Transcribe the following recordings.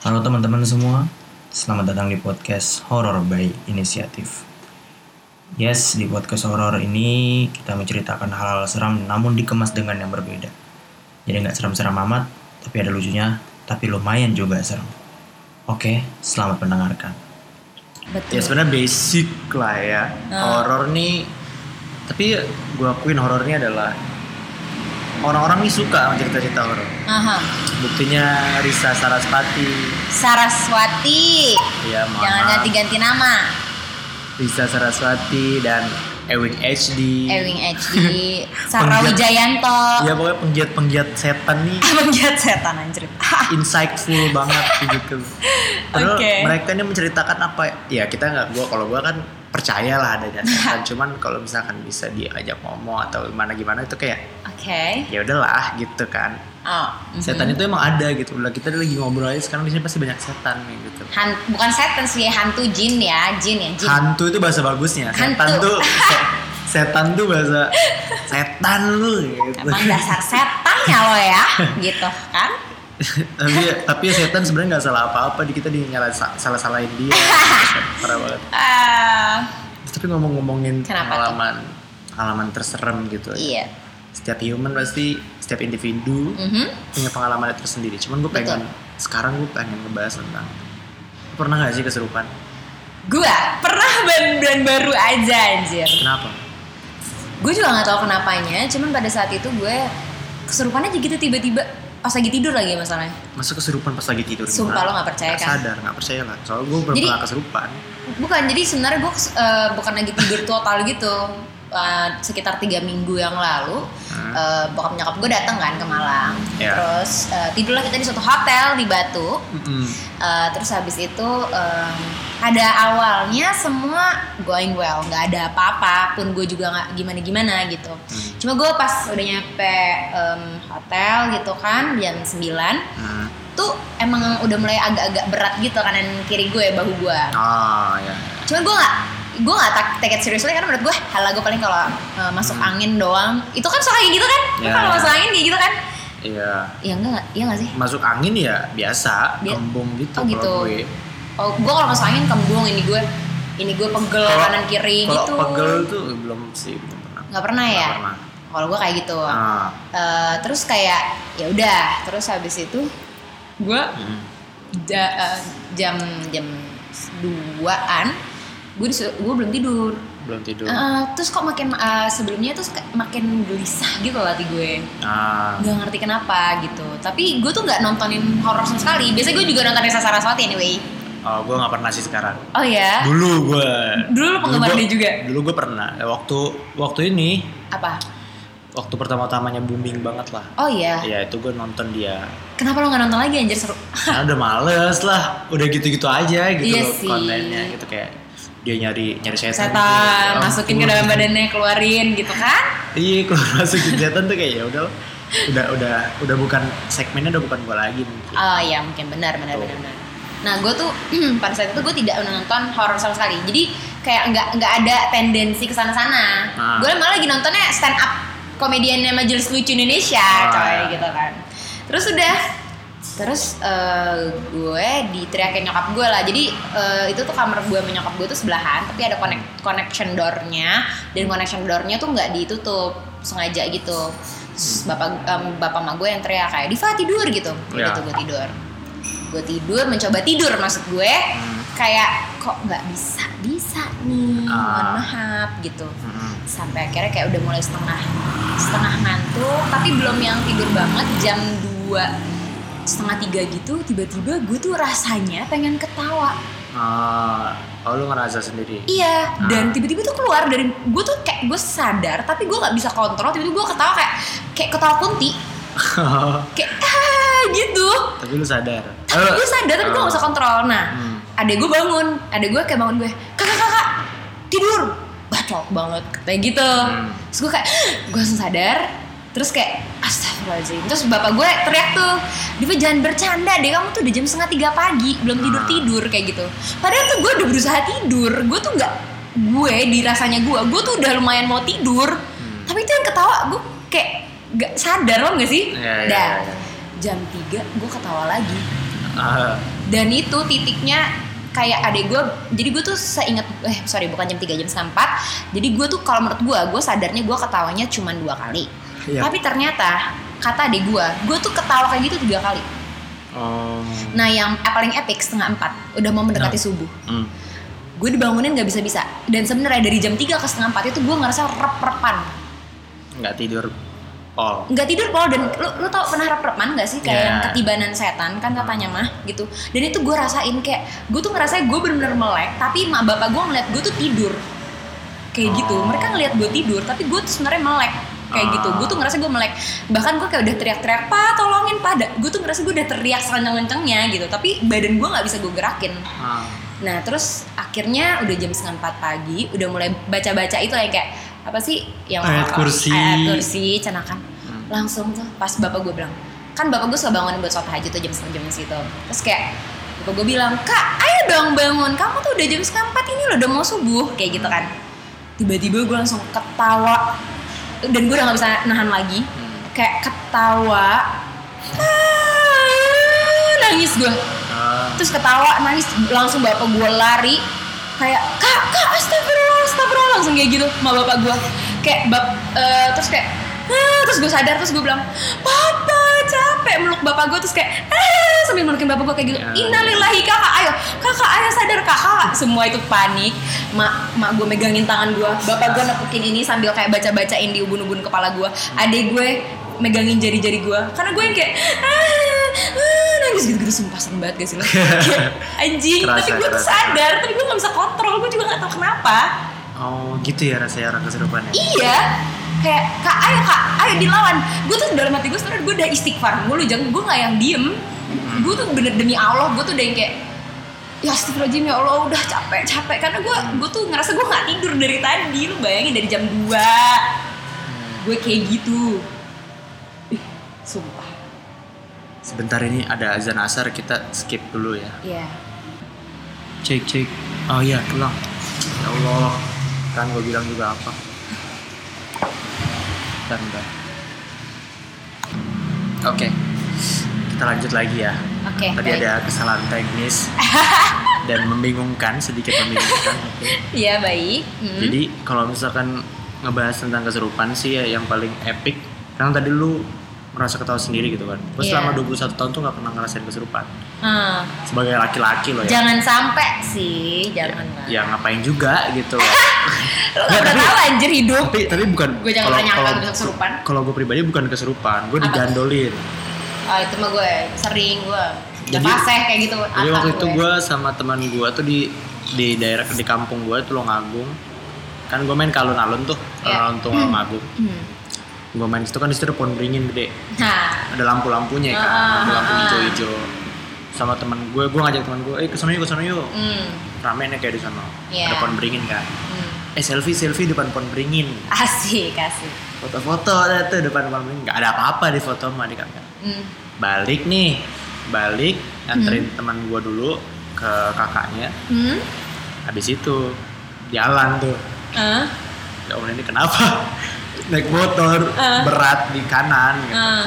Halo teman-teman semua, selamat datang di podcast Horror by Inisiatif. Yes, di podcast horor ini kita menceritakan hal-hal seram namun dikemas dengan yang berbeda. Jadi nggak seram-seram amat, tapi ada lucunya, tapi lumayan juga seram. Oke, selamat mendengarkan. Betul. Ya sebenarnya basic lah ya. Ah. Horor nih, tapi gue akuin horor ini adalah orang-orang nih suka sama cerita-cerita horor. Aha. Buktinya Risa Saraswati. ya mohon Jangan ganti-ganti nama. Risa Saraswati dan Ewing HD. Ewing HD, Sarah Penggiat- Wijayanto. Ya pokoknya penggiat-penggiat setan nih Penggiat setan anjir. insightful banget gitu. Padahal Oke. mereka ini menceritakan apa ya kita nggak gua kalau gua kan percaya lah adanya setan cuman kalau misalkan bisa diajak ngomong atau gimana gimana itu kayak Oke. ya udahlah gitu kan Oh. setan itu emang ada gitu lah kita lagi ngobrol aja sekarang di sini pasti banyak setan nih gitu Han- bukan setan sih, hantu jin ya, jin ya, jin. hantu itu bahasa bagusnya setan Hantu. tuh se- setan tuh bahasa setan lu gitu Emang dasar setan ya lo ya, gitu kan? tapi tapi setan sebenarnya nggak salah apa-apa di kita di nyala salah salahin dia parah banget Ah, tapi ngomong-ngomongin pengalaman pengalaman terserem gitu iya. Setiap human pasti setiap individu Mhm. punya pengalaman tersendiri cuman gue pengen sekarang gue pengen ngebahas tentang pernah gak sih keserupan Gua pernah bulan baru aja anjir. kenapa Gue juga nggak tahu kenapanya, cuman pada saat itu gue kesurupan aja gitu tiba-tiba pas lagi tidur lagi masalahnya. masa keserupan pas lagi tidur Sumpah, gimana? lo nggak percaya Nggak kan? sadar nggak percaya lah soalnya gue pernah keserupan Bukan, jadi sebenarnya gue eh, bukan lagi tidur total gitu. Eh, sekitar tiga minggu yang lalu, Hmm. eh, bokap nyokap gue datang kan ke Malang. Ya. Terus eh, tidurlah kita di suatu hotel di Batu. Mm-mm. Eh, terus habis itu em, pada awalnya semua going well, nggak ada apa-apa, pun gue juga nggak gimana-gimana gitu. Hmm. Cuma gue pas udah nyampe em, hotel gitu kan jam 9 Hmm. tuh emang udah mulai agak-agak berat gitu kanan kiri gue bahu gue. ah ya Cuma gue nggak gue nggak tak take it seriously karena menurut gue hal gue paling kalau eh, masuk Hmm. angin doang itu kan suka kayak gitu kan? Ya, kalau ya. masuk angin kayak gitu kan? Iya. Ya enggak iya nggak sih? Masuk angin ya biasa Dia- kembung gitu Oh, gitu. gue. Oh gue kalau masuk angin kembung ini gue ini gue pegel Kalau- kanan kiri kalau gitu. pegel tuh belum sih belum pernah. Nggak pernah ya? kalau gue kayak gitu. Ah. Eh, terus kayak ya udah terus habis itu gue mm. ja- eh, jam jam duaan gue disuruh- gue belum tidur. Belum tidur. Eh, terus kok makin eh, sebelumnya tuh makin gelisah gitu hati gue. Ah. Nggak ngerti kenapa gitu. Tapi gue tuh nggak nontonin horor sama sekali. Biasanya gue juga nonton Risa Saraswati anyway. Oh gue nggak pernah sih sekarang. Oh ya dulu gue Dulu lu penggemar dia juga? dulu gue pernah. Eh, waktu waktu ini. Apa? Waktu pertama-tamanya booming banget lah. Oh iya? Ya itu gue nonton dia. Kenapa lo nggak nonton lagi anjir? Seru. Karena udah males lah. Udah gitu-gitu aja gitu Iya loh sih. kontennya gitu kayak dia nyari nyari setan, setan gitu. masukin ke dalam badannya keluarin gitu kan iya kalau masukin setan tuh kayak ya udah udah udah udah bukan segmennya udah bukan gue lagi mungkin oh iya mungkin benar benar Tuh. benar benar nah gue tuh pada saat itu gue tidak nonton horor sama sekali jadi kayak nggak nggak ada tendensi ke sana sana Ah. gue malah lagi nontonnya stand up komediannya majelis lucu Indonesia Ah, coy iya. gitu kan terus udah terus eh, gue diteriakin nyokap gue lah. Jadi eh, itu tuh kamar gue sama nyokap gue tuh sebelahan tapi ada connect connection doornya. Dan connection doornya tuh nggak ditutup sengaja gitu. Terus bapak em, bapak ma gue yang teriak kayak Diva tidur gitu. Ya. gitu gue tidur. Gue tidur mencoba tidur maksud gue. Hmm. kayak kok nggak bisa bisa nih mohon Ah. maaf gitu. Mm-mm. sampai akhirnya kayak udah mulai setengah setengah ngantuk. Tapi belum yang tidur banget jam 2 setengah tiga gitu tiba-tiba gue tuh rasanya pengen ketawa. Ah, oh lu ngerasa sendiri? Iya Ah. dan tiba-tiba tuh keluar dari gue tuh kayak gue sadar tapi gue nggak bisa kontrol tiba-tiba gue ketawa kayak kayak ketawa kunti. Kayak ah gitu. Tapi lu sadar? Gue sadar tapi gue gak bisa kontrol. Nah Hmm. adek gue bangun adek gue kayak bangun gue kakak kakak tidur. Bacot banget kayak gitu. Hmm. terus gue kayak gue langsung sadar terus kayak astagfirullahaladzim terus bapak gue teriak tuh Diva jangan bercanda deh kamu tuh udah jam setengah tiga pagi belum tidur tidur kayak gitu padahal tuh gue udah berusaha tidur gue tuh nggak gue di rasanya gue gue tuh udah lumayan mau tidur Hmm. tapi itu yang ketawa gue kayak gak sadar lo gak sih Dah. iya. jam 3 gue ketawa lagi Ah, dan itu titiknya kayak adek gue jadi gue tuh seingat eh sorry bukan jam 3 jam setengah 4 jadi gue tuh kalau menurut gue gue sadarnya gue ketawanya cuma dua kali Iya. tapi ternyata kata adek gue gue tuh ketawa kayak gitu tiga kali oh. nah yang eh, paling epic setengah empat udah mau mendekati Nah. subuh Hmm. gue dibangunin nggak bisa bisa dan sebenarnya dari jam 3 ke setengah 4 itu gue ngerasa rep-repan Nggak tidur. Oh. nggak tidur pol dan lu, lu tau pernah rep-repan gak sih kayak Iya. yang ketibanan setan kan katanya mah gitu dan itu gue rasain kayak gue tuh ngerasa gue bener-bener melek tapi mak bapak gue ngeliat gue tuh tidur kayak gitu Oh. mereka ngeliat gue tidur tapi gue tuh sebenarnya melek kayak Ah. gitu. Gue tuh ngerasa gue melek. Bahkan gue kayak udah teriak-teriak pak tolongin pada gue tuh ngerasa gue udah teriak sekenceng-kencengnya gitu. Tapi badan gue nggak bisa gue gerakin. Ah. Nah terus akhirnya udah jam setengah empat pagi udah mulai baca-baca itu yang kayak apa sih? Yang Ayat kursi. ayat kursi cenakan Hmm. langsung tuh pas bapak gue bilang kan bapak gue suka bangun buat sholat hajat tuh jam setengah jam situ. Terus kayak bapak gue bilang kak ayo dong bangun. Kamu tuh udah jam setengah empat ini loh udah mau subuh. Kayak gitu kan. Tiba-tiba gue langsung ketawa dan gue udah gak bisa nahan lagi. Hmm. kayak ketawa. Ah, nangis gue. Ah. terus ketawa nangis. Langsung bapak gue lari. Kayak kak kak astagfirullah astagfirullah langsung kayak gitu sama bapak gue. Kayak bap eh, terus kayak "Ah," terus gue sadar terus gue bilang papa capek meluk bapak gue terus kayak ah sambil melukin bapak gue kayak gitu. Ya. innalillahi kakak ayo. Kakak ayo sadar kakak semua itu panik. Mak mak gue megangin tangan gue bapak gue nepukin ini sambil kayak baca bacain di ubun-ubun kepala gue adek gue megangin jari-jari gue karena gue yang kayak ah, ah, nangis gitu-gitu. Sumpah serem banget gak sih lo? Anjing Kerasa, tapi gue tuh sadar tapi gue gak bisa kontrol. Gue juga gak tahu kenapa. Oh gitu ya rasanya orang kesurupan ya. iya kayak kak ayo kak ayo dilawan gue tuh dalam hati gue sebenarnya gue udah istighfar mulu jangan gue gak yang diem gue tuh bener demi Allah gue tuh udah yang kayak ya astagfirullahaladzim ya Allah udah capek capek karena gue gue tuh ngerasa gue gak tidur dari tadi lu bayangin dari jam 2 gue kayak gitu Ih, sumpah Sebentar ini ada azan asar kita skip dulu ya. Iya Cek cek. Oh iya pulang. Ya Allah. Kan gue bilang juga apa. Bentar, bentar. Oke. Kita lanjut lagi ya. oke Tadi baik. ada kesalahan teknis dan membingungkan sedikit membingungkan. Iya baik Hmm. Jadi kalau misalkan ngebahas tentang kesurupan sih ya yang paling epic. Karena tadi lu merasa ketawa sendiri gitu kan. Gue Iya. selama 21 tahun tuh gak pernah ngerasain kesurupan. Hmm. Sebagai laki-laki loh ya. jangan sampai sih jangan lah ya ngapain juga gitu lu Nggak, gak pernah tahu anjir hidup tapi tapi bukan Gue jangan kalau- tanya kalau- bisa kesurupan. Kalau gue pribadi bukan kesurupan, gue digandolin. oh itu mah gue sering gue Jadi- fase kayak gitu Jadi waktu itu gue sama teman gue tuh di di daerah di kampung gue tuh Agung. Kan gue main ke alun-alun tuh, Iya. alun tuh Agung. Hmm. Gue main situ kan di situ pohon beringin gede. nah Ada lampu-lampunya kan, Ah, ada lampu ah, hijau-hijau. Sama teman gue, gue ngajak teman gue, eh ke sana yuk, ke sana yuk. hmm. Rame nih kayak di sana. Iya. Ada pohon beringin kan. Hmm. Eh selfie selfie depan pohon beringin. asik asik Foto-foto ada tuh depan pohon beringin. Gak ada apa-apa di foto mah di kamera. hmm. balik nih balik anterin teman gua dulu ke kakaknya Hmm? habis itu jalan tuh Ah, ya Allah ini kenapa naik motor Ah. berat di kanan gitu. ah.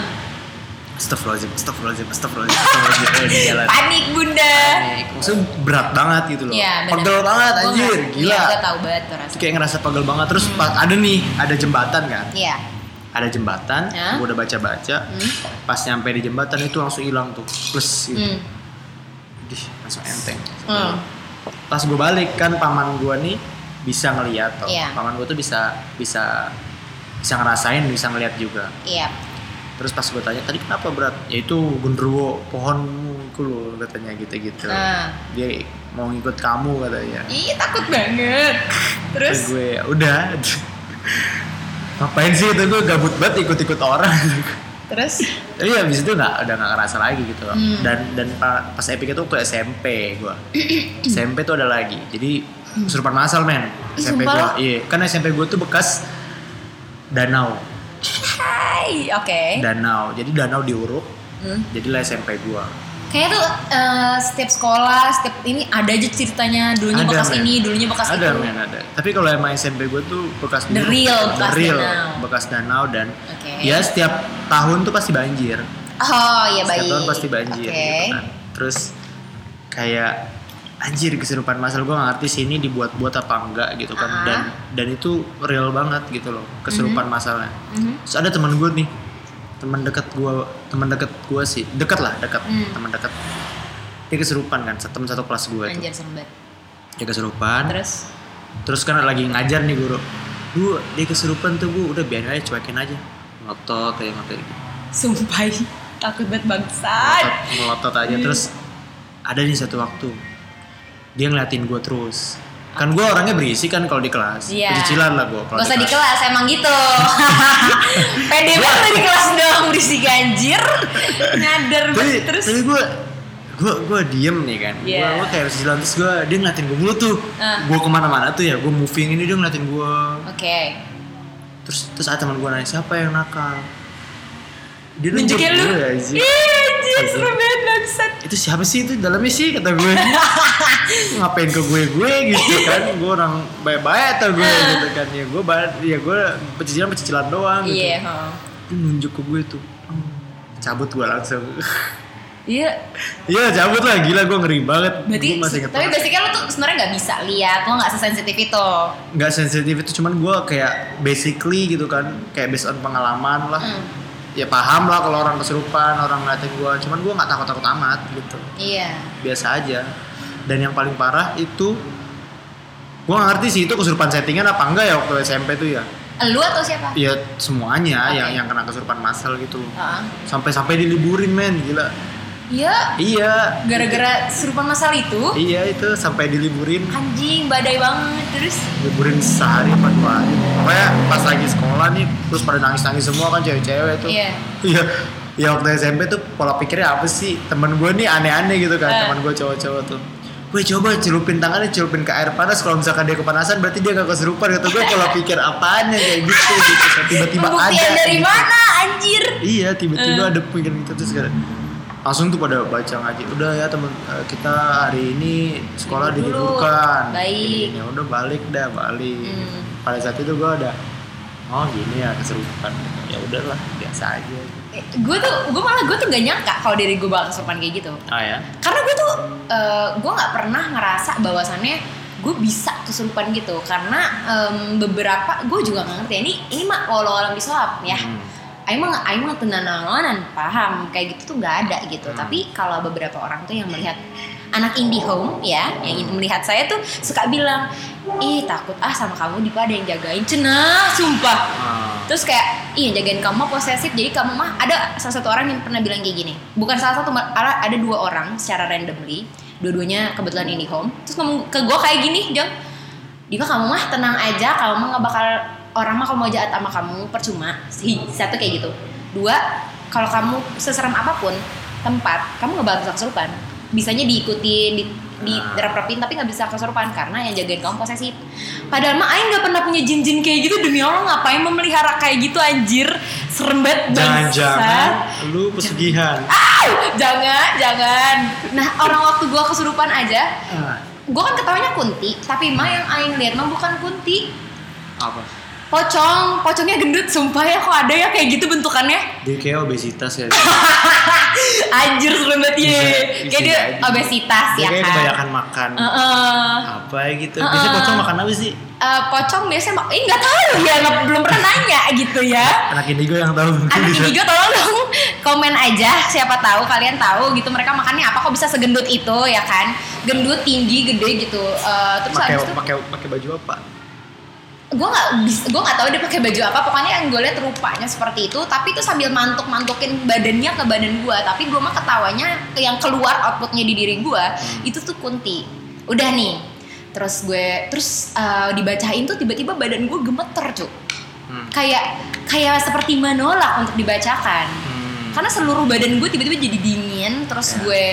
Astagfirullahaladzim, astagfirullahaladzim, astagfirullahaladzim, astagfirullahaladzim Eh, di jalan panik bunda Panik. Maksudnya berat banget gitu loh Iya. Pegel banget Gua anjir, nggak- gila Iya gue tau banget tuh rasanya. kayak ngerasa pegel banget Terus pas ada nih, ada jembatan kan Iya. Ada jembatan, Ya. gua udah baca-baca Hmm. Pas nyampe di jembatan itu langsung hilang tuh Plus gitu Hmm. Dih, langsung enteng. Hmm. Pas gue balik kan paman gue nih bisa ngeliat toh. Iya. Paman gue tuh bisa bisa bisa ngerasain, bisa ngeliat juga. Iya. Terus pas gue tanya tadi kenapa berat? Ya itu gendruwo pohonmu itu loh katanya gitu-gitu. Nah. Dia mau ngikut kamu katanya. Ih takut banget. Terus? Gue udah. Ngapain sih itu gue gabut banget ikut-ikut orang. Terus? Tapi habis itu nggak udah nggak ngerasa lagi gitu loh. Hmm. Dan dan pa- pas epic itu waktu SMP gua. SMP tuh ada lagi. Jadi kesurupan masal men. SMP lo? Iya, kan SMP gua tuh bekas danau. Hai, oke. Danau. Jadi danau diuruk. Hmm. Jadilah SMP gua. Kayaknya tuh eh, setiap sekolah, setiap ini ada aja ceritanya. Dulunya Ada, bekas men. ini, dulunya bekas ada itu. men ada tapi kalau emang SMP gue tuh bekas The real The bekas real, danau. bekas danau dan Oke. ya setiap tahun tuh pasti banjir Oh iya baik. setiap tahun pasti banjir Oke. gitu kan terus kayak anjir keserupan masal gue gak ngerti sih ini dibuat-buat apa enggak gitu kan. Ah. dan dan itu real banget gitu loh keserupan masalnya. Mhm. terus ada teman gue nih teman dekat gue teman dekat gue sih dekat lah dekat Hmm. teman dekat dia keserupan kan teman satu kelas gue Anjir dia keserupan Terus? Terus kan lagi ngajar nih guru. Bu dia keserupan tuh bu. Udah biarin aja cuekin aja. Ngotot kayak ngotot gitu. Sumpah takut banget bangsat. ngotot, ngotot aja. Terus ada nih satu waktu dia ngeliatin gue terus kan gue orangnya berisi kan kalau di kelas Iya. Pecicilan lah gue kalau Gak usah di kelas, emang gitu. Pede banget di kelas doang berisik anjir. Nyadar tapi terus. tapi gue gue gue diem nih kan Iya. gue kayak pecicilan terus gue dia ngeliatin gue mulu tuh Ah. gue ke mana-mana tuh ya gue moving ini dia ngeliatin gue Oke. terus terus ada teman gue nanya siapa yang nakal dia nunjuk Nunjukin lu. ya anjir serem banget itu siapa sih itu? Dalamnya sih kata gue. Ngapain ke gue gue gitu kan? Gue orang baik-baik atau gue Ah. gitu kan? Ya gue ya gue pecicilan pecicilan doang gitu. Iya, heeh. Dia nunjuk ke gue tuh. Cabut gue langsung. Iya, iya cabut lah. Gila gue ngeri banget. Berarti gue masih inget tapi basicnya lo tuh sebenarnya nggak bisa lihat, lo nggak sesensitif itu. nggak sensitif itu cuman gue kayak basically gitu kan. Kayak based on pengalaman lah. Hmm. Ya paham lah kalau orang kesurupan orang ngeliatin gue cuman gue nggak takut takut amat gitu Iya. biasa aja dan yang paling parah itu gue gak ngerti sih itu kesurupan settingan apa enggak ya waktu SMP tuh ya Lu atau siapa? ya semuanya Oke. yang yang kena kesurupan massal gitu Heeh. sampai sampai diliburin men gila Iya, iya. Gara-gara serupan masal itu, iya itu sampai diliburin. Anjing badai banget terus. liburin sehari apa dua hari. Pokoknya pas lagi sekolah nih terus pada nangis nangis semua kan cewek-cewek tuh. Iya. iya. Ya waktu SMP tuh pola pikirnya apa sih? Temen gue nih aneh-aneh gitu kan Eh. teman gue cowok-cowok tuh. Wih coba celupin tangannya celupin ke air panas. Kalau misalkan dia kepanasan berarti dia gak kesurupan kata gue pola pikir apanya kayak gitu? Gitu. Tiba-tiba ada dari gitu. mana anjir? iya tiba-tiba Eh. ada pikiran gitu terus kayak langsung tuh pada baca ngaji udah ya temen eh, kita hari ini sekolah Libur diliburkan. Baik. ya udah balik dah balik. Hmm. pada saat itu gue ada oh gini ya kesurupan ya udahlah biasa aja. Gue tuh gue malah gue tuh gak nyangka kalau diri gue bakal kesurupan kayak gitu. Ah ya? Karena gue tuh eh, gue nggak pernah ngerasa bahwasannya gue bisa kesurupan gitu. Karena em, beberapa gue juga nggak ngerti ini ini mah walau alam bisawab ya. Hmm. Aing mah Aing mah paham kayak gitu tuh nggak ada gitu Hmm. tapi kalau beberapa orang tuh yang melihat anak indie home ya yang melihat saya tuh suka bilang ih takut ah sama kamu di ada yang jagain cenah sumpah Ah. Terus kayak, iya jagain kamu posesif, jadi kamu mah ada salah satu orang yang pernah bilang kayak gini. Bukan salah satu, ada dua orang secara randomly, dua-duanya kebetulan ini home. Terus ngomong ke gue kayak gini, Jong. Dika kamu mah tenang aja, kamu mah nggak bakal orang mah kalau mau jahat sama kamu percuma. Satu kayak gitu. Dua, kalau kamu seserem apa pun tempat, kamu nggak bakal kesurupan. Bisanya diikutin, di, di Nah. rapin tapi nggak bisa kesurupan karena yang jagain kamu posesif. Padahal mah Aing nggak pernah punya jin-jin kayak gitu demi Allah ngapain memelihara kayak gitu anjir serem banget jangan-jangan lu pesugihan Au, jangan jangan. Nah orang waktu gua kesurupan aja, Ah, gua kan ketawanya kunti, tapi mah yang Aing lihat mah bukan kunti, apa pocong, pocongnya gendut, sumpah ya kok ada ya kayak gitu bentukannya. dia kayak obesitas ya Anjir serem banget ya. Kayak dia jadi. obesitas dia ya kayak kan. kebanyakan makan Heeh. apa gitu biasanya Uh-uh. pocong makan apa sih Eh, pocong biasanya mak- eh nggak tahu ya belum pernah nanya gitu ya anak indigo yang tahu anak bisa indigo tolong dong komen aja siapa tahu kalian tahu gitu mereka makannya apa kok bisa segendut itu ya kan gendut tinggi gede gitu Eh, terus pakai pakai pakai baju apa gue nggak gue nggak tahu dia pakai baju apa pokoknya yang gue lihat rupanya seperti itu tapi itu sambil mantuk mantukin badannya ke badan gue tapi gue mah ketawanya yang keluar outputnya di diri gue itu tuh kunti udah nih terus gue terus eh, dibacain tuh tiba-tiba badan gue gemeter cuy Hmm. kayak kayak seperti menolak untuk dibacakan Hmm. karena seluruh badan gue tiba-tiba jadi dingin terus Ya. gue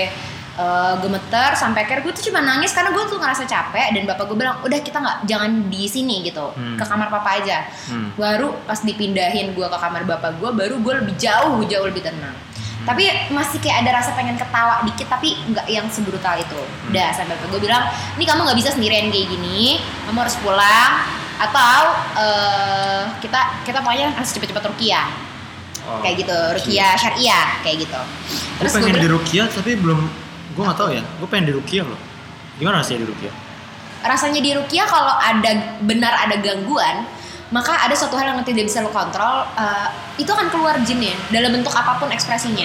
uh, gemeter sampai akhirnya gue tuh cuma nangis karena gue tuh ngerasa capek dan bapak gue bilang udah kita nggak jangan di sini gitu. Hmm. ke kamar papa aja. Hmm. baru pas dipindahin gue ke kamar bapak gue baru gue lebih jauh jauh lebih tenang. Tapi masih kayak ada rasa pengen ketawa dikit tapi nggak yang sebrutal itu. Udah sampai gue bilang ini kamu nggak bisa sendirian kayak gini. Kamu harus pulang atau eh, kita kita pokoknya harus cepet-cepet rukiah Oh. kayak gitu rukiah syariah kayak gitu. Gue terus gue pengen di bilang Rukia tapi belum gue nggak tahu ya. Gue pengen di Rukia loh. Gimana rasanya di Rukia? rasanya di rukiah kalau ada benar ada gangguan maka ada suatu hal yang tidak bisa lo kontrol eh, itu akan keluar jin ya dalam bentuk apa pun ekspresinya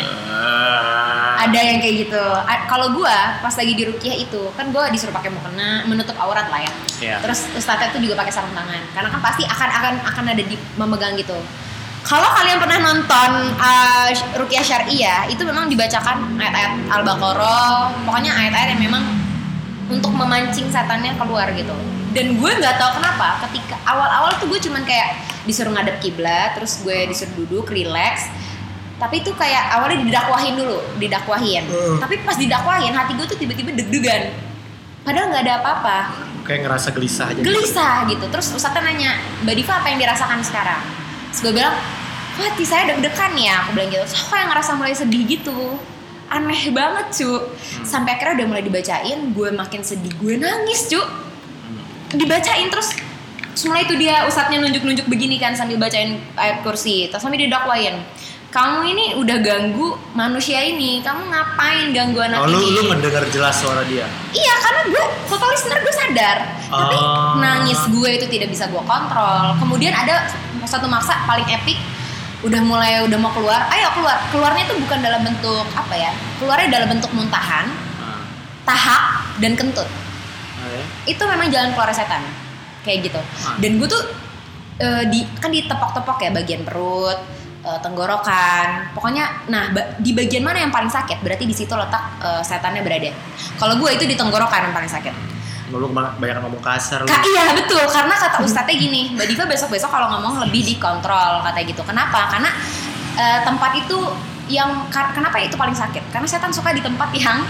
ada yang kayak gitu kalau gua pas lagi di rukiah itu kan gua disuruh pakai mukena menutup aurat lah ya Iya. terus ustadznya itu juga pakai sarung tangan karena kan pasti akan akan akan ada di memegang gitu kalau kalian pernah nonton uh, rukiah syariah itu memang dibacakan ayat-ayat al-baqarah pokoknya ayat-ayat yang memang untuk memancing setannya keluar gitu. Dan gue nggak tahu kenapa ketika awal-awal tuh gue cuman kayak disuruh ngadep kiblat terus gue disuruh duduk relax. Tapi itu kayak awalnya didakwahin dulu didakwahin. Uh. tapi pas didakwahin hati gue tuh tiba-tiba deg-degan. Padahal nggak ada apa-apa. Kayak ngerasa gelisah aja. gelisah gitu. Terus ustadznya nanya mbak Diva apa yang dirasakan sekarang terus gue bilang hati saya deg-degan ya? Aku bilang gitu. So, kok yang ngerasa mulai sedih gitu. Aneh banget cu. Sampai akhirnya udah mulai dibacain gue makin sedih. Gue nangis cu. Dibacain terus. Mulai itu dia ustadznya nunjuk-nunjuk begini kan sambil bacain ayat kursi. Terus sambil didakwain kamu ini udah ganggu manusia ini. Kamu ngapain ganggu anak Oh, lu ini? lu mendengar jelas suara dia. Iya karena gue total listener gue sadar. Tapi Oh. nangis gue itu tidak bisa gue kontrol. Kemudian ada satu maksa paling epic Udah mulai udah mau keluar. Ayo keluar. Keluarnya itu bukan dalam bentuk apa ya Keluarnya dalam bentuk muntahan Ah. Tahak dan kentut. Ah, ya? Itu memang jalan keluar setan Kayak gitu. Ah. Dan gue tuh eh, di kan ditepok-tepok ya bagian perut eh, tenggorokan. Pokoknya nah ba- di bagian mana yang paling sakit? Berarti di situ letak eh, setannya berada. Kalau gue itu di tenggorokan yang paling sakit Lu banyak ngomong kasar lu. Iya betul. Karena kata ustadznya gini Mbak Diva besok-besok kalau ngomong lebih dikontrol katanya gitu. Kenapa? Karena eh, tempat itu yang kenapa itu paling sakit. Karena setan suka di tempat yang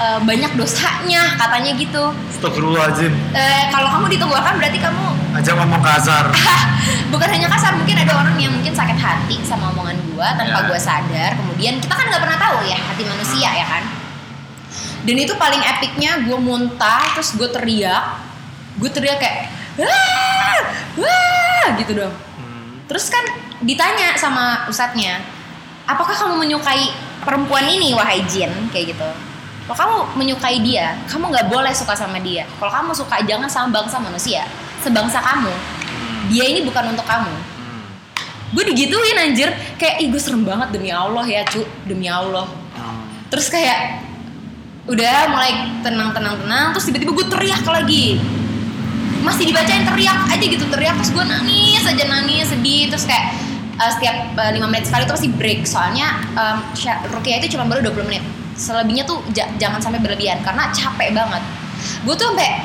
eh, banyak dosanya katanya gitu. Astagfirullahaladzim. Eh, kalau kamu ditenggorokan berarti kamu Aja ngomong kasar. bukan hanya kasar mungkin ada orang yang mungkin sakit hati sama omongan gua tanpa Ya. gua sadar. Kemudian kita kan nggak pernah tahu ya hati manusia ya kan dan itu paling epicnya gue muntah terus gue teriak. Gue teriak kayak wah wah gitu dong. Hmm. terus kan ditanya sama ustadznya apakah kamu menyukai perempuan ini wahai jin? Kayak gitu. Kalau kamu menyukai dia? Kamu nggak boleh suka sama dia. Kalau kamu suka jangan sama bangsa manusia sebangsa kamu. Dia ini bukan untuk kamu. Hmm. gue digituin anjir. Kayak ih gue serem banget demi Allah ya cu. Demi Allah. Hmm. terus kayak udah mulai tenang tenang tenang terus tiba-tiba gue teriak lagi. Masih dibacain teriak aja gitu teriak terus gue nangis aja nangis sedih terus kayak uh, setiap uh, lima menit sekali tuh pasti break. Soalnya um, rukiah itu cuma baru 20 menit. Selebihnya tuh ja- jangan sampai berlebihan karena capek banget. Gue tuh sampai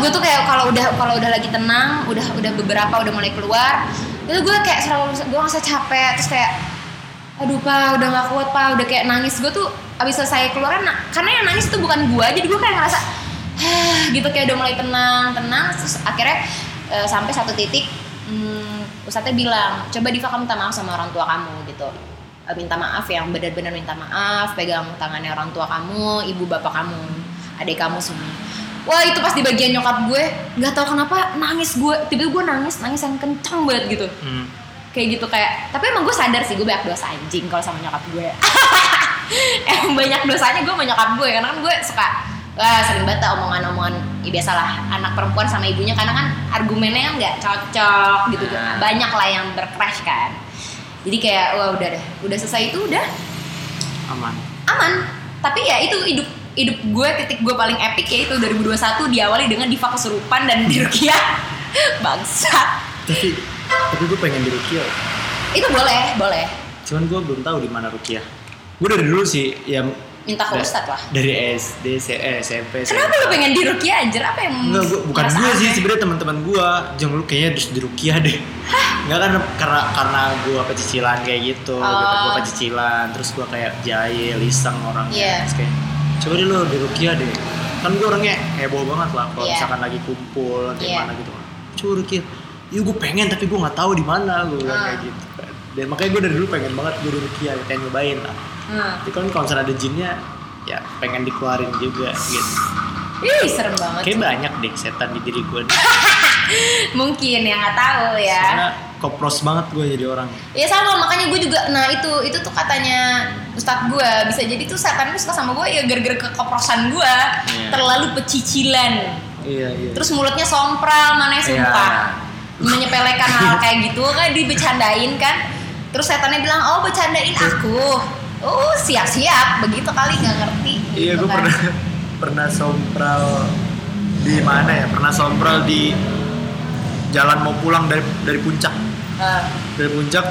gue tuh kayak kalau udah kalau udah lagi tenang udah udah beberapa udah mulai keluar itu gue kayak selalu gue ngerasa capek terus kayak aduh pak udah gak kuat pak. Udah kayak nangis. Gue tuh abis selesai keluaran na- karena yang nangis itu bukan gue jadi gue kayak ngerasa "Hah," gitu kayak udah mulai tenang tenang. Terus akhirnya eh, sampai satu titik hmm, ustadznya bilang coba Diva kamu minta maaf sama orang tua kamu gitu. Eh, minta maaf yang benar-benar minta maaf pegang tangannya orang tua kamu ibu bapak kamu adik kamu semua. Wah itu pas di bagian nyokap gue nggak tahu kenapa nangis gue. Tiba-tiba gue nangis nangis yang kencang banget gitu. Hmm. Kayak gitu kayak tapi emang gue sadar sih gue banyak dosa anjing kalau sama nyokap gue. Emang banyak dosanya gue sama nyokap gue karena kan gue suka wah sering banget omongan-omongan ya biasalah anak perempuan sama ibunya karena kan argumennya kan nggak cocok gitu Nah. banyak lah yang bercrash kan. Jadi kayak wah udah deh udah selesai itu udah Aman. aman. Tapi ya itu hidup hidup gue titik gue paling epic ya itu 2021 diawali dengan diva kesurupan dan di Rukiah bangsat Tapi tapi gue pengen di Rukia. itu boleh boleh Cuman gue belum tahu di mana Rukia. Gue dari dulu sih yang minta ke ustadz lah Dari SD, eh, SMP. Kenapa lu pengen di Rukia anjir? Apa yang Enggak, gua, bukan gue sih sebenarnya teman-teman gue. Jangan lu kayaknya harus di Rukia deh. Enggak kan karena karena gue pecicilan kayak gitu. Oh. Gue pecicilan, terus gue kayak jahil, iseng orangnya. Iya. Terus kayak coba deh lu di Rukia deh. Kan gue orangnya heboh banget lah kalau Iya. misalkan lagi kumpul Iya. mana gitu. Coba Rukia. Iya gue pengen tapi gue nggak tahu di mana gue bilang Ah. kayak gitu kan. Dan makanya gue dari dulu pengen banget gue di Rukia, pengen nyobain lah. Hmm. Tapi kan kalau misalnya ada jinnya ya pengen dikeluarin juga gitu. Ih, serem banget. Kayak banyak deh setan di diri gue. Mungkin ya nggak tahu ya. Karena kopros banget gue jadi orang. Ya sama makanya gue juga nah itu itu tuh katanya ustadz gue bisa jadi tuh setan tuh suka sama gue ya gara-gara kekoprosan gue Iya. terlalu pecicilan Iya iya. terus mulutnya sompral mana Iya. sumpah menyepelekan hal kayak gitu kan dibecandain kan. Terus setannya bilang oh bercandain aku. Oh siap-siap begitu kali nggak ngerti. Iya gitu gue kan. pernah pernah sompral di mana ya? Pernah sompral di jalan mau pulang dari dari puncak. Eh, Dari puncak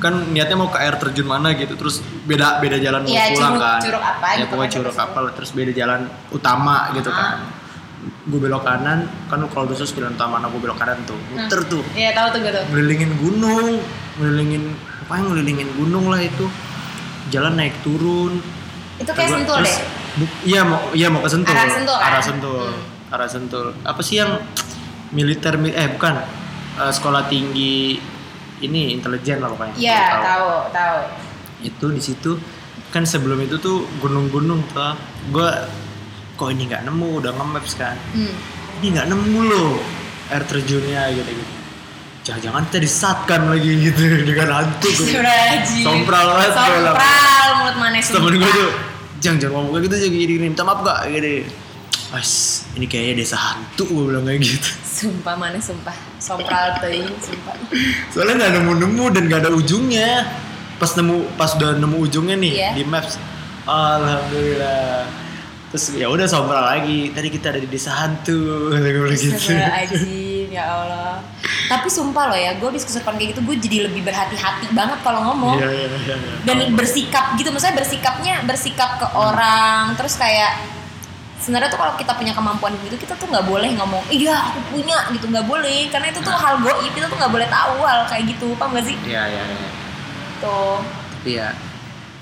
kan niatnya mau ke air terjun mana gitu. Terus beda beda jalan mau Iya, pulang curug- kan. curug apa ya gitu pokoknya kan, curug apa terus beda jalan utama gitu Ah. kan gue belok kanan kan kalau dulu jalan utama gue belok kanan tuh. Muter tuh. Iya tahu tuh gue tuh. Ngelilingin gunung ngelilingin apa yang ngelilingin gunung lah itu. Jalan naik turun. Itu kayak sentul deh bu- iya mau iya mau ke sentul. Arah Sentul, kan? arah sentul Hmm. arah sentul. Apa sih yang militer mi- eh bukan Eh, sekolah tinggi ini intelijen lah pokoknya. Iya tahu tahu. itu di situ kan sebelum itu tuh gunung-gunung tuh gue kok ini nggak nemu udah nge-maps kan. Hmm. ini nggak nemu loh air terjunnya gitu gitu jangan-jangan kita disatkan lagi gitu dengan hantu. Tuh Astagfirullahaladzim. Sompral banget. Sompral mulut mana temen gue tuh jangan jangan ngomong kayak gitu jadi gini gini minta maaf gak gini As, ini kayaknya desa hantu gue bilang kayak gitu. Sumpah mana sumpah. Sompral teuing sumpah. Soalnya nggak nemu nemu dan nggak ada ujungnya. Pas nemu pas udah nemu ujungnya nih Iya. di maps. Alhamdulillah terus ya udah sombral lagi. Tadi kita ada di desa hantu. Gue gitu. ya Allah. Tapi sumpah loh ya Gue habis kesurupan kayak gitu Gue jadi lebih berhati-hati banget kalau ngomong. Iya iya iya iya. Dan bersikap gitu Maksudnya bersikapnya Bersikap ke orang Terus kayak sebenarnya tuh kalau kita punya kemampuan gitu kita tuh nggak boleh ngomong iya aku punya gitu nggak boleh. Karena itu tuh Nah. hal goib kita tuh nggak boleh tahu hal kayak gitu paham gak sih? Iya iya iya. tuh. Tapi ya.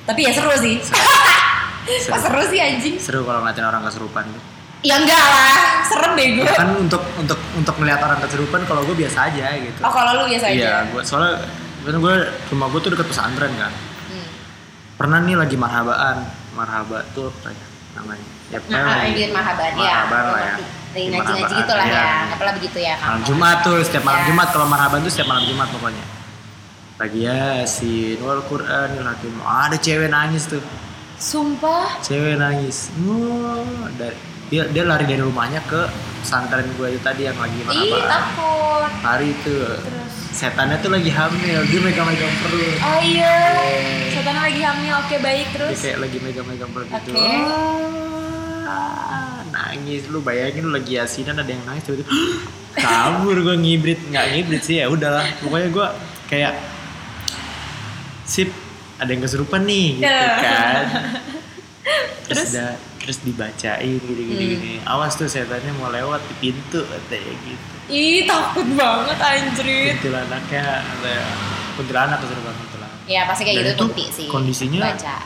Tapi ya seru Kok seru sih anjing? Seru kalau ngeliatin orang kesurupan tuh. Ya enggak lah serem deh gue. Kan untuk untuk untuk melihat orang kesurupan kalau gue biasa aja gitu. Oh kalau lu biasa aja? Iya gue soalnya kan gue rumah gue tuh deket pesantren kan. Hmm. pernah nih lagi marhabaan. Marhaba tuh apa ya namanya? Ya Nah, lagi ini marhaban ya. marhaban lah ya. Lagi ngaji-ngaji gitu lah iya. ya. Apalah begitu ya malam kamu. Jumat tuh setiap malam Ya. Jumat. Kalau marhaban tuh setiap malam Jumat pokoknya. Lagi ya si wal Quranil Hakim. Ada cewek nangis tuh Sumpah. cewek nangis dari dia dia lari dari rumahnya ke pesantren gue itu tadi yang lagi Ih, marhaban takut. lari tuh Terus. setannya tuh lagi hamil dia megang-megang perut Oh iya. Setan lagi hamil. Oke, baik dia terus. kayak lagi megang-megang perut gitu Oke. Ah, nangis lu bayangin lu lagi asinan ada yang nangis tiba-tiba kabur gue ngibrit nggak ngibrit sih ya udahlah pokoknya gue kayak sip ada yang kesurupan nih gitu Ya. kan terus Terus? udah terus dibacain gini gini Hmm. gini awas tuh setannya mau lewat di pintu katanya gitu Ih, takut banget anjrit. kuntilanaknya kuntilanak kesurupan kuntilanak Ya, pasti kayak Dan gitu itu kunti sih. kondisinya- baca.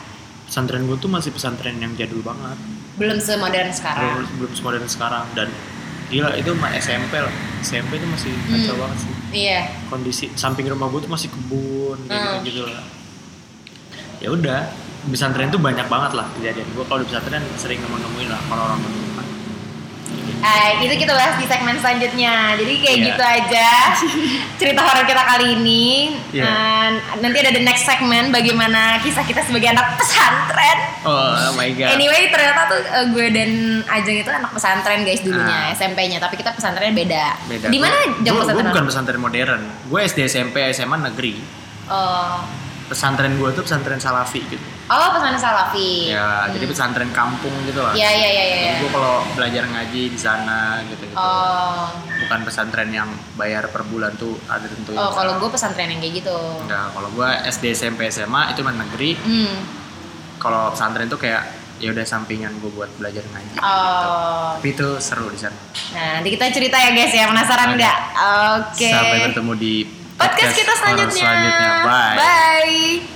pesantren gue tuh masih pesantren yang jadul banget Belum semodern belum sekarang. belum semodern sekarang dan gila itu mah SMP lah SMP itu masih kacau Hmm. banget sih Iya. kondisi samping rumah gue tuh masih kebun Hmm. gitu gitu lah ya udah di pesantren tuh banyak banget lah kejadian gue kalau di pesantren sering nemu nemuin lah orang-orang kesurupan Eh, itu kita bahas di segmen selanjutnya. Jadi kayak Iya. gitu aja cerita horor kita kali ini. Iya. Dan nanti ada the next segmen bagaimana kisah kita sebagai anak pesantren. oh my god Anyway, ternyata tuh eh, gue dan Ajeng itu anak pesantren guys dulunya, Ah. SMP-nya, tapi kita pesantrennya beda. beda Di mana jam gue pesantren? bukan pesantren modern gue SD SMP SMA negeri Oh. Pesantren gue tuh pesantren salafi gitu Oh, pesantren Salafi. ya Hmm. jadi pesantren kampung gitu lah Iya, iya, iya, iya. gue kalau belajar ngaji di sana gitu gitu Oh. bukan pesantren yang bayar per bulan tuh ada tentunya Oh, kalau gue pesantren yang kayak gitu. enggak kalau gue SD SMP SMA itu mah negeri Hmm. kalau pesantren tuh kayak ya udah sampingan gue buat belajar ngaji gitu. Oh. tapi itu seru di sana Nah, nanti kita cerita ya guys ya. Penasaran nggak? Oke. sampai bertemu di Podcast kita selanjutnya. selanjutnya bye Bye.